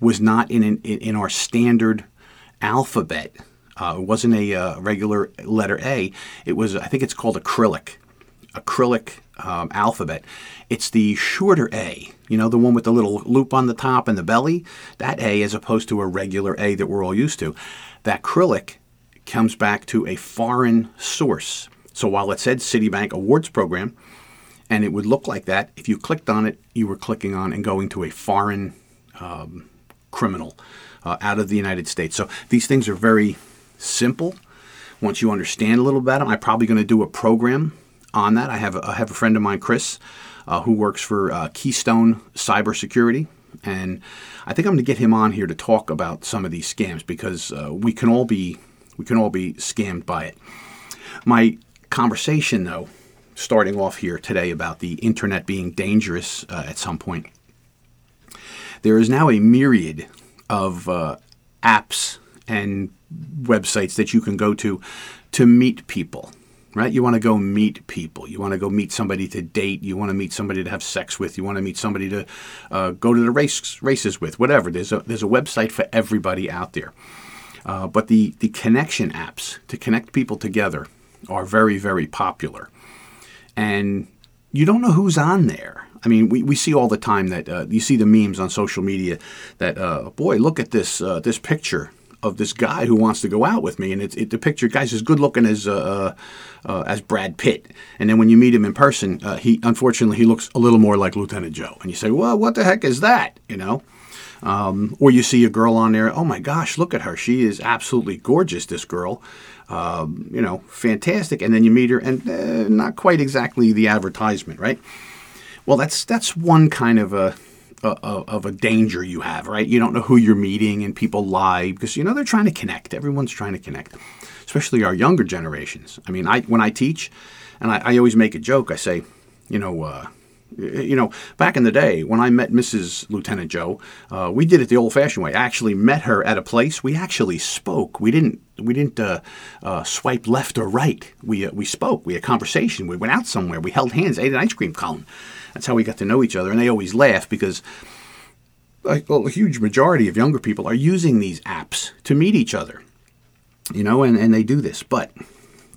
was not in, an, in our standard alphabet uh, it wasn't a uh, regular letter A. It was, I think it's called acrylic, acrylic um, alphabet. It's the shorter A, you know, the one with the little loop on the top and the belly. That A, as opposed to a regular A that we're all used to. That acrylic comes back to a foreign source. So while it said Citibank Awards Program, and it would look like that, if you clicked on it, you were clicking on and going to a foreign um, criminal uh, out of the United States. So these things are very simple. Once you understand a little about them, I'm probably going to do a program on that. I have a, I have a friend of mine, Chris, uh, who works for uh, Keystone Cybersecurity, and I think I'm going to get him on here to talk about some of these scams because uh, we can all be we can all be scammed by it. My conversation, though, starting off here today about the internet being dangerous uh, at some point. There is now a myriad of uh, apps and websites that you can go to to meet people right? You want to go meet people. You want to go meet somebody to date. You want to meet somebody to have sex with. You want to meet somebody to uh, go to the race races with. Whatever. There's a there's a website for everybody out there. Uh, but the the connection apps to connect people together are very very popular, and you don't know who's on there. I mean, we, we see all the time that uh, you see the memes on social media that uh, boy, look at this uh, this picture of this guy who wants to go out with me, and it, it the picture guy's as good looking as uh, uh, uh, as Brad Pitt, and then when you meet him in person, uh, he unfortunately he looks a little more like Lieutenant Joe, and you say, well, what the heck is that, you know? Um, or you see a girl on there, oh my gosh, look at her, she is absolutely gorgeous, this girl. Um, you know, fantastic, and then you meet her, and uh, not quite exactly the advertisement, right? Well, that's that's one kind of a of a danger you have, right? You don't know who you're meeting, and people lie because you know they're trying to connect. Everyone's trying to connect, especially our younger generations. I mean, I when I teach, and I, I always make a joke. I say, you know. Uh, you know, back in the day when I met Mrs. Lieutenant Joe, uh, we did it the old-fashioned way. I actually met her at a place. We actually spoke. We didn't. We didn't uh, uh, swipe left or right. We uh, we spoke. We had conversation. We went out somewhere. We held hands. Ate an ice cream cone. That's how we got to know each other. And they always laugh because a, a huge majority of younger people are using these apps to meet each other. You know, and, and they do this. But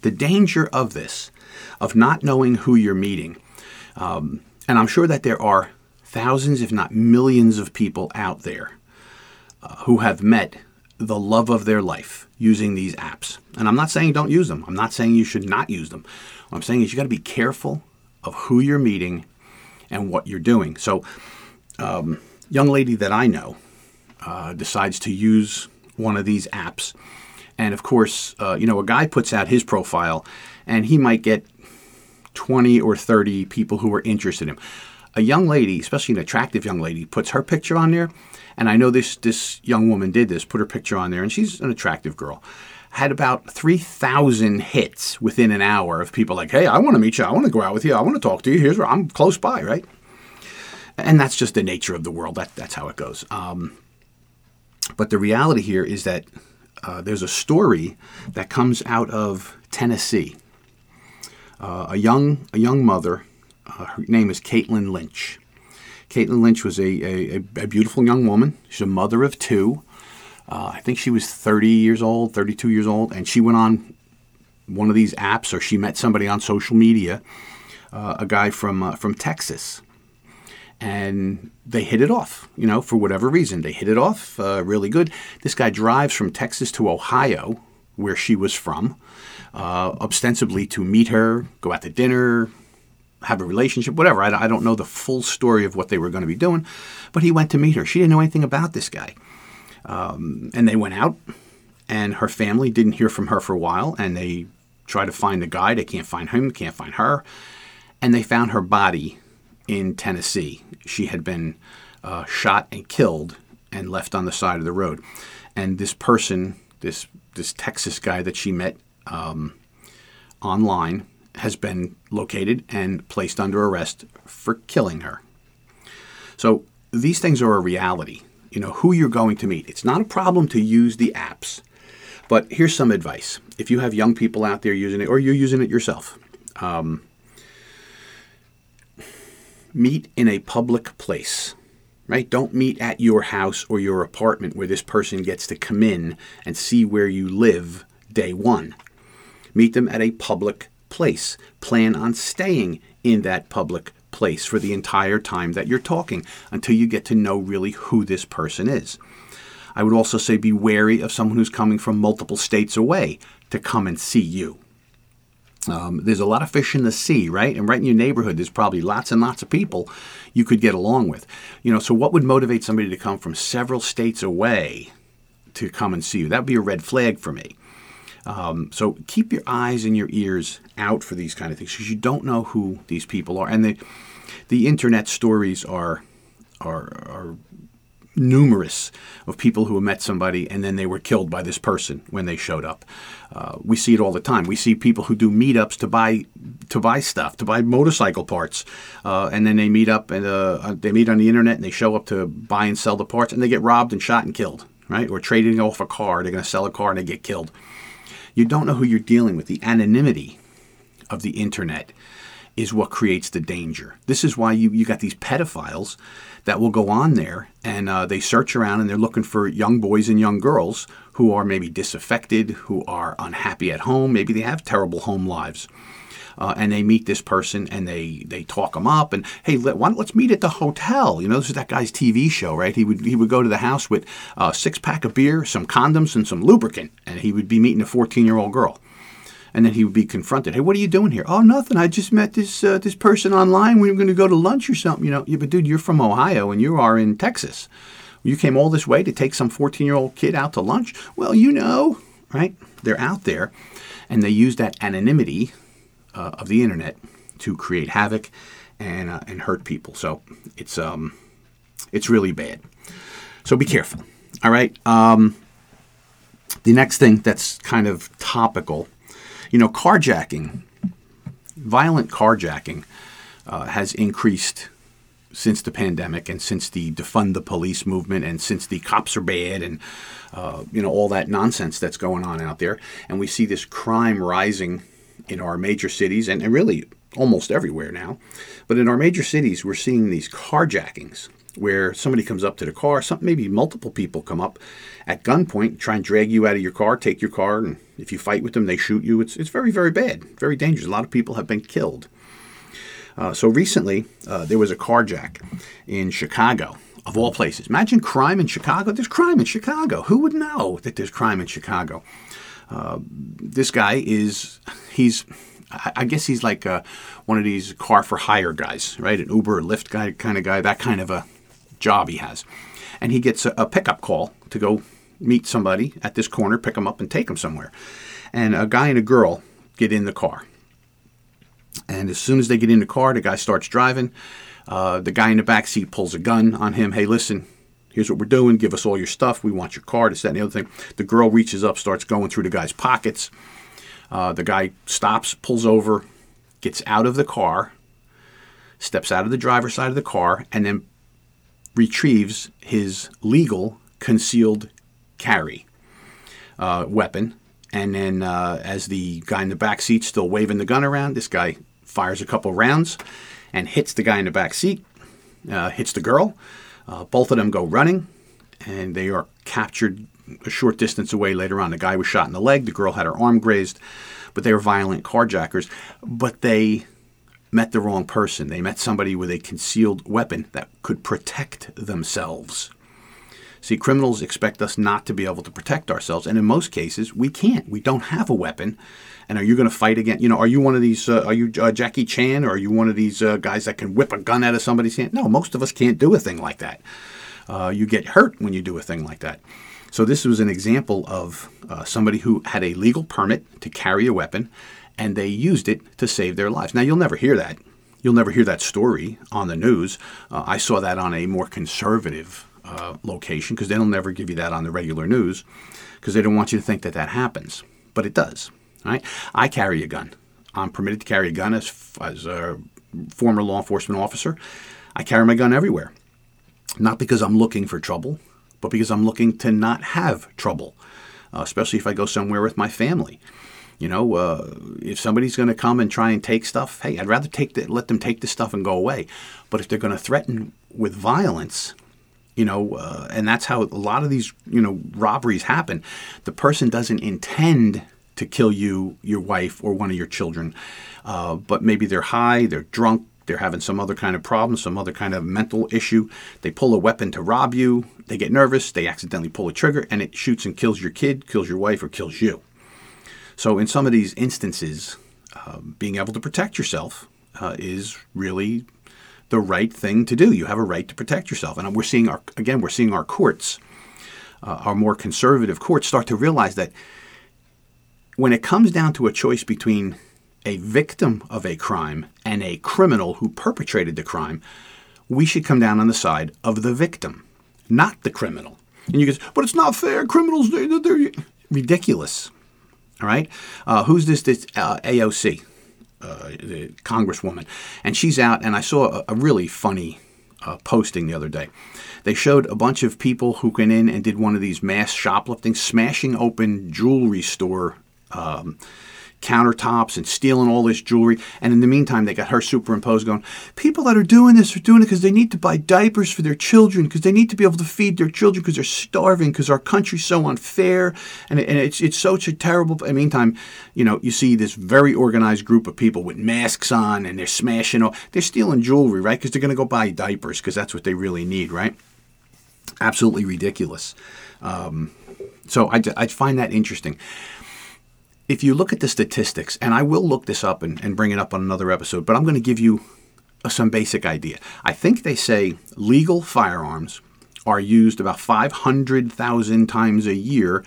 the danger of this, of not knowing who you're meeting, um, and I'm sure that there are thousands, if not millions, of people out there uh, who have met the love of their life using these apps. And I'm not saying don't use them. I'm not saying you should not use them. What I'm saying is you got to be careful of who you're meeting and what you're doing. So, um, young lady that I know uh, decides to use one of these apps, and of course, uh, you know, a guy puts out his profile, and he might get 20 or 30 people who are interested in him. A young lady, especially an attractive young lady, puts her picture on there, and I know this this young woman did this, put her picture on there, and she's an attractive girl had about 3,000 hits within an hour of people like, hey, I want to meet you. I want to go out with you. I want to talk to you. Here's where I'm close by, right? And that's just the nature of the world. That, that's how it goes. Um, but the reality here is that uh, there's a story that comes out of Tennessee. Uh, a young a young mother, uh, her name is Caitlin Lynch. Caitlin Lynch was a, a, a beautiful young woman. She's a mother of two. Uh, I think she was 30 years old, 32 years old, and she went on one of these apps, or she met somebody on social media, uh, a guy from uh, from Texas, and they hit it off. You know, for whatever reason, they hit it off uh, really good. This guy drives from Texas to Ohio, where she was from, uh, ostensibly to meet her, go out to dinner, have a relationship, whatever. I, I don't know the full story of what they were going to be doing, but he went to meet her. She didn't know anything about this guy. Um, and they went out, and her family didn't hear from her for a while, and they tried to find the guy. They can't find him, can't find her. And they found her body in Tennessee. She had been uh, shot and killed and left on the side of the road. And this person, this this Texas guy that she met um, online, has been located and placed under arrest for killing her. So these things are a reality you know who you're going to meet. It's not a problem to use the apps, but here's some advice. If you have young people out there using it, or you're using it yourself, um, meet in a public place. Right? Don't meet at your house or your apartment where this person gets to come in and see where you live day one. Meet them at a public place. Plan on staying in that public place for the entire time that you're talking until you get to know really who this person is. I would also say be wary of someone who's coming from multiple states away to come and see you. Um, there's a lot of fish in the sea, right? And right in your neighborhood, there's probably lots and lots of people you could get along with. You know, so what would motivate somebody to come from several states away to come and see you? That would be a red flag for me. Um, so keep your eyes and your ears out for these kind of things because you don't know who these people are. And the the internet stories are are are numerous of people who met somebody and then they were killed by this person when they showed up. Uh, we see it all the time. We see people who do meetups to buy to buy stuff, to buy motorcycle parts, uh, and then they meet up and uh, they meet on the internet and they show up to buy and sell the parts and they get robbed and shot and killed, right? Or trading off a car, they're going to sell a car and they get killed. You don't know who you're dealing with. The anonymity of the internet is what creates the danger. This is why you, you got these pedophiles that will go on there and uh, they search around and they're looking for young boys and young girls who are maybe disaffected, who are unhappy at home, maybe they have terrible home lives. Uh, and they meet this person and they they talk them up and hey let, why, let's meet at the hotel you know this is that guy's TV show right he would he would go to the house with a six pack of beer some condoms and some lubricant and he would be meeting a 14 year old girl and then he would be confronted. Hey, what are you doing here? Oh, nothing. I just met this uh, this person online. We were going to go to lunch or something. You know, yeah, but dude, you're from Ohio and you are in Texas. You came all this way to take some 14 year old kid out to lunch. Well, you know, right? They're out there, and they use that anonymity uh, of the internet to create havoc and uh, and hurt people. So it's um it's really bad. So be careful. All right. Um, the next thing that's kind of topical you know, carjacking, violent carjacking, uh, has increased since the pandemic and since the defund the police movement and since the cops are bad and uh, you know all that nonsense that's going on out there and we see this crime rising in our major cities and, and really almost everywhere now but in our major cities we're seeing these carjackings where somebody comes up to the car, some, maybe multiple people come up at gunpoint, try and drag you out of your car, take your car, and if you fight with them, they shoot you. It's, it's very, very bad, very dangerous. A lot of people have been killed. Uh, so recently, uh, there was a carjack in Chicago, of all places. Imagine crime in Chicago. There's crime in Chicago. Who would know that there's crime in Chicago? Uh, this guy is, he's, I guess he's like uh, one of these car for hire guys, right? An Uber or Lyft guy kind of guy, that kind of a job he has. And he gets a, a pickup call to go meet somebody at this corner, pick them up, and take them somewhere. And a guy and a girl get in the car. And as soon as they get in the car, the guy starts driving. Uh, the guy in the back seat pulls a gun on him. Hey, listen, here's what we're doing. Give us all your stuff. We want your car. This, that, and the other thing. The girl reaches up, starts going through the guy's pockets. Uh, the guy stops, pulls over, gets out of the car, steps out of the driver's side of the car, and then retrieves his legal concealed carry uh, weapon. And then, uh, as the guy in the back seat still waving the gun around, this guy fires a couple rounds and hits the guy in the back seat, uh, hits the girl. Uh, both of them go running, and they are captured a short distance away later on. The guy was shot in the leg, the girl had her arm grazed, but they were violent carjackers. But they met the wrong person. They met somebody with a concealed weapon that could protect themselves. See, criminals expect us not to be able to protect ourselves, and in most cases, we can't. We don't have a weapon. And are you going to fight again? You know, are you one of these? Uh, are you uh, Jackie Chan, or are you one of these uh, guys that can whip a gun out of somebody's hand? No, most of us can't do a thing like that. Uh, you get hurt when you do a thing like that. So this was an example of uh, somebody who had a legal permit to carry a weapon and they used it to save their lives. Now, you'll never hear that. You'll never hear that story on the news. Uh, I saw that on a more conservative uh, location because they'll never give you that on the regular news because they don't want you to think that that happens. But it does. Right? I carry a gun. I'm permitted to carry a gun as, as a former law enforcement officer. I carry my gun everywhere. Not because I'm looking for trouble, but because I'm looking to not have trouble, uh, especially if I go somewhere with my family. You know, uh, if somebody's going to come and try and take stuff, hey, I'd rather take the, let them take the stuff and go away. But if they're going to threaten with violence, you know, uh, and that's how a lot of these, you know, robberies happen. The person doesn't intend to kill you, your wife, or one of your children, uh, but maybe they're high, they're drunk, they're having some other kind of problem, some other kind of mental issue. They pull a weapon to rob you. They get nervous. They accidentally pull a trigger, and it shoots and kills your kid, kills your wife, or kills you. So, in some of these instances, uh, being able to protect yourself uh, is really the right thing to do. You have a right to protect yourself. And we're seeing our, again, we're seeing our courts, uh, our more conservative courts, start to realize that when it comes down to a choice between a victim of a crime and a criminal who perpetrated the crime, we should come down on the side of the victim. not the criminal. And you go, but it's not fair. Criminals, they're, they're ridiculous. All right. Uh, who's this? This uh, AOC, uh, the congresswoman, and she's out. And I saw a, a really funny uh, posting the other day. They showed a bunch of people who went in and did one of these mass shoplifting, smashing open jewelry store um, countertops and stealing all this jewelry. And in the meantime, they got her superimposed going, people that are doing this are doing it because they need to buy diapers for their children, because they need to be able to feed their children because they're starving, because our country's so unfair. And, and it's, it's such a terrible. In the meantime, you know, you see this very organized group of people with masks on and they're smashing, all, they're stealing jewelry, right? Because they're going to go buy diapers because that's what they really need, right? Absolutely ridiculous. Um, so I, I find that interesting if you look at the statistics, and I will look this up and, and bring it up on another episode, but I'm going to give you uh, some basic idea. I think they say legal firearms are used about 500,000 times a year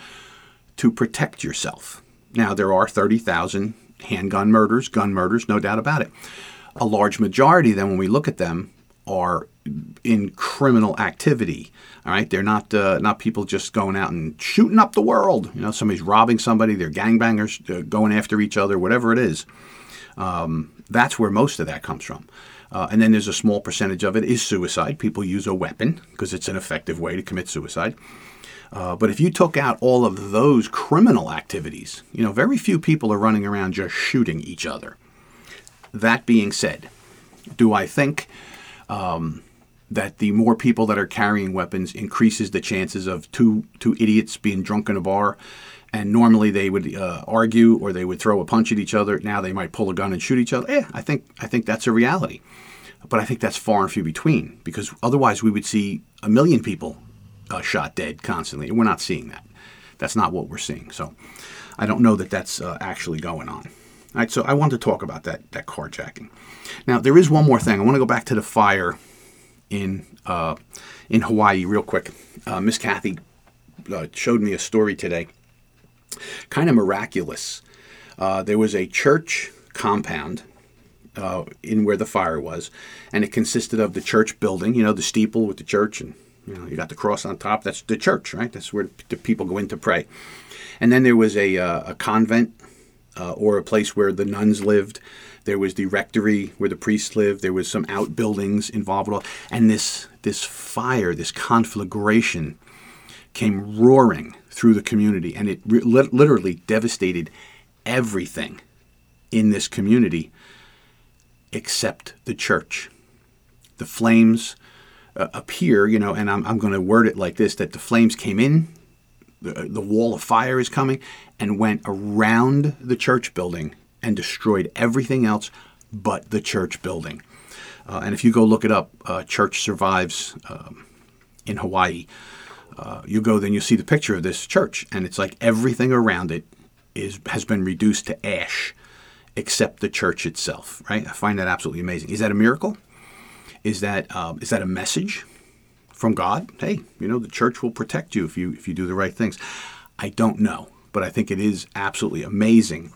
to protect yourself. Now, there are 30,000 handgun murders, gun murders, no doubt about it. A large majority, then, when we look at them, are in criminal activity. All right, they're not uh, not people just going out and shooting up the world. You know, somebody's robbing somebody, they're gangbangers uh, going after each other, whatever it is. Um, that's where most of that comes from. Uh, and then there's a small percentage of it is suicide. People use a weapon because it's an effective way to commit suicide. Uh, but if you took out all of those criminal activities, you know, very few people are running around just shooting each other. That being said, do I think um, that the more people that are carrying weapons increases the chances of two two idiots being drunk in a bar. And normally they would uh, argue or they would throw a punch at each other. Now they might pull a gun and shoot each other. Yeah i think i think that's a reality. But i think that's far and few between because otherwise we would see a million people uh, shot dead constantly. And we're not seeing that. That's not what we're seeing. So i don't know that that's uh, actually going on. All right so i want to talk about that that carjacking. Now there is one more thing. I want to go back to the fire in uh, in Hawaii real quick. Uh, Miss Kathy uh, showed me a story today, kind of miraculous. Uh, there was a church compound uh, in where the fire was, and it consisted of the church building, you know, the steeple with the church, and you know, you got the cross on top. That's the church, right? That's where the people go in to pray. And then there was a, a convent or a place where the nuns lived there was the rectory where the priests lived. There was some outbuildings involved, and this this fire, this conflagration, came roaring through the community, and it re- literally devastated everything in this community except the church. The flames uh, appear, you know, and I'm, I'm going to word it like this: that the flames came in, the, the wall of fire is coming, and went around the church building and destroyed everything else but the church building. Uh, and if you go look it up, uh, Church Survives um, in Hawaii, uh, you go then you see the picture of this church, and it's like everything around it is has been reduced to ash, except the church itself. Right? I find that absolutely amazing. Is that a miracle? Is that um, is that a message from God? Hey, you know the church will protect you if you if you do the right things. I don't know, but I think it is absolutely amazing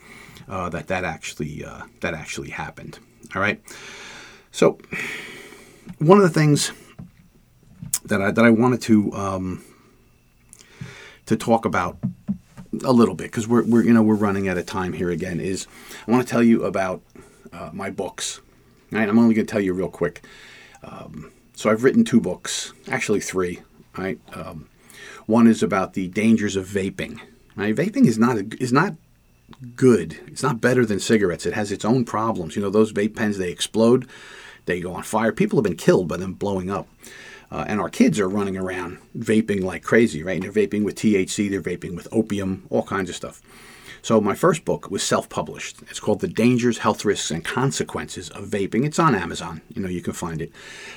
uh, that that actually uh, that actually happened. All right. So one of the things that I that I wanted to um, to talk about a little bit because we're, we're you know we're running out of time here again is I want to tell you about uh, my books. Right? I'm only going to tell you real quick. Um, so I've written two books, actually three. Right. Um, one is about the dangers of vaping. Right? Vaping is not is not good. It's not better than cigarettes. It has its own problems. You know, those vape pens, they explode, they go on fire. People have been killed by them blowing up. Uh, and our kids are running around vaping like crazy, right? And they're vaping with THC, they're vaping with opium, all kinds of stuff. So my first book was self-published. It's called The Dangers, Health Risks, and Consequences of Vaping. It's on Amazon. You know, you can find it.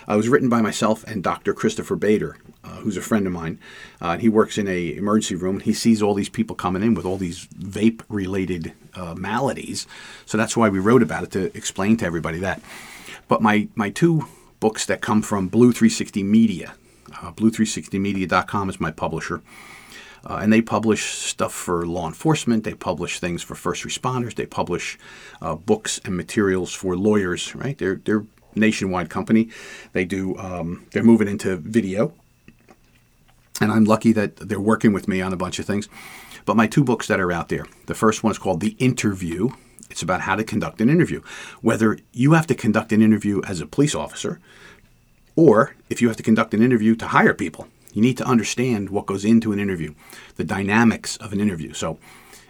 Uh, it was written by myself and Dr. Christopher Bader, uh, who's a friend of mine. Uh, he works in a emergency room. And he sees all these people coming in with all these vape-related uh, maladies. So that's why we wrote about it to explain to everybody that. But my my two books that come from Blue 360 Media, uh, Blue360Media.com is my publisher. Uh, and they publish stuff for law enforcement. They publish things for first responders. They publish uh, books and materials for lawyers. Right? They're they're nationwide company. They do. Um, they're moving into video. And I'm lucky that they're working with me on a bunch of things. But my two books that are out there the first one is called The Interview. It's about how to conduct an interview. Whether you have to conduct an interview as a police officer or if you have to conduct an interview to hire people, you need to understand what goes into an interview, the dynamics of an interview. So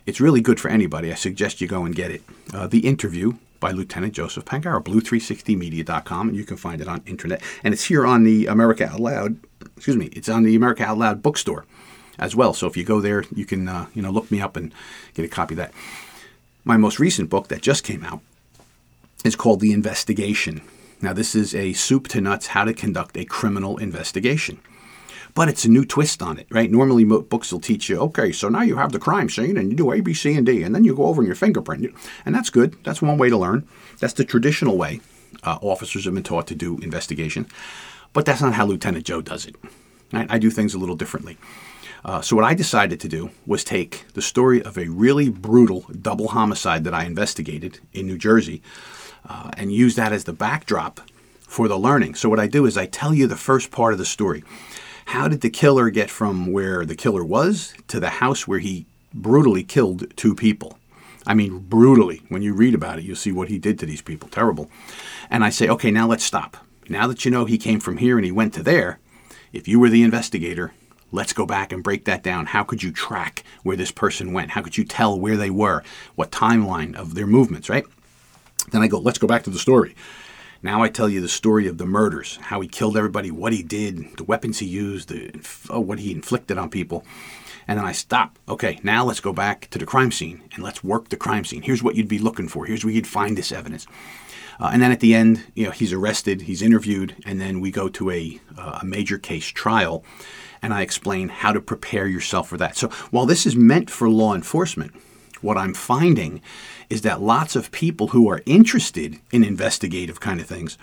it's really good for anybody. I suggest you go and get it. Uh, the Interview by Lieutenant Joseph Pangaro, blue360media.com, and you can find it on internet. And it's here on the America Out Loud, excuse me, it's on the America Out Loud bookstore as well. So if you go there, you can uh, you know look me up and get a copy of that. My most recent book that just came out is called The Investigation. Now this is a soup to nuts how to conduct a criminal investigation. But it's a new twist on it, right? Normally books will teach you, okay, so now you have the crime scene and you do A, B, C, and D, and then you go over and you fingerprint. it. And that's good. That's one way to learn. That's the traditional way uh, officers have been taught to do investigation. But that's not how Lieutenant Joe does it. I, I do things a little differently. Uh, so, what I decided to do was take the story of a really brutal double homicide that I investigated in New Jersey uh, and use that as the backdrop for the learning. So, what I do is I tell you the first part of the story. How did the killer get from where the killer was to the house where he brutally killed two people? I mean, brutally. When you read about it, you'll see what he did to these people. Terrible. And I say, okay, now let's stop. Now that you know he came from here and he went to there, if you were the investigator, Let's go back and break that down. How could you track where this person went? How could you tell where they were? What timeline of their movements, right? Then I go, let's go back to the story. Now I tell you the story of the murders, how he killed everybody, what he did, the weapons he used, the, oh, what he inflicted on people. And then I stop. Okay, now let's go back to the crime scene and let's work the crime scene. Here's what you'd be looking for. Here's where you'd find this evidence. Uh, and then at the end, you know, he's arrested, he's interviewed, and then we go to a, uh, a major case trial and I explain how to prepare yourself for that. So while this is meant for law enforcement, what I'm finding is that lots of people who are interested in investigative kind of things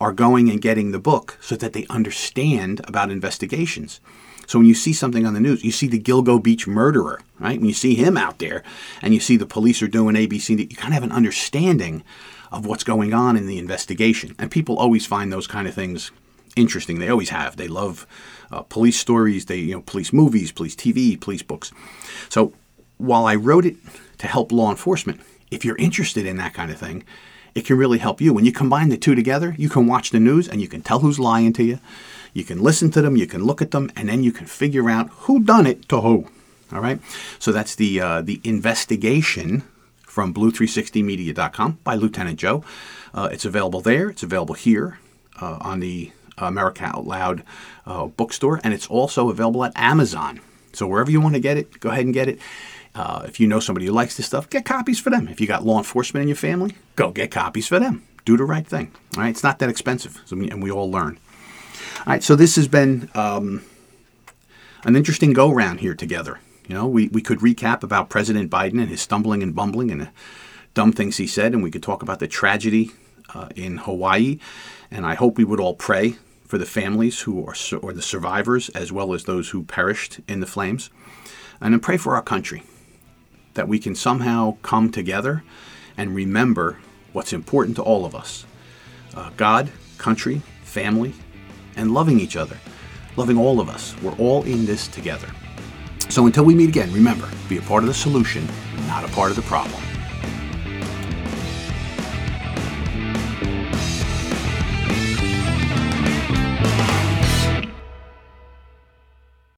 are going and getting the book so that they understand about investigations. So when you see something on the news, you see the Gilgo Beach murderer, right? When you see him out there and you see the police are doing ABC, you kind of have an understanding of what's going on in the investigation. And people always find those kind of things interesting. They always have. They love uh, police stories, they you know police movies, police TV, police books. So while I wrote it to help law enforcement, if you're interested in that kind of thing, it can really help you. When you combine the two together, you can watch the news and you can tell who's lying to you. You can listen to them, you can look at them, and then you can figure out who done it to who. All right. So that's the uh, the investigation from blue360media.com by Lieutenant Joe. Uh, it's available there. It's available here uh, on the America Out Loud uh, bookstore, and it's also available at Amazon. So wherever you want to get it, go ahead and get it. Uh, if you know somebody who likes this stuff, get copies for them. If you got law enforcement in your family, go get copies for them. Do the right thing. All right, it's not that expensive, and we all learn. All right, so this has been um, an interesting go round here together. You know, we, we could recap about President Biden and his stumbling and bumbling and the dumb things he said, and we could talk about the tragedy uh, in Hawaii. And I hope we would all pray for the families who are or the survivors as well as those who perished in the flames. And then pray for our country that we can somehow come together and remember what's important to all of us uh, God, country, family, and loving each other, loving all of us. We're all in this together. So until we meet again, remember be a part of the solution, not a part of the problem.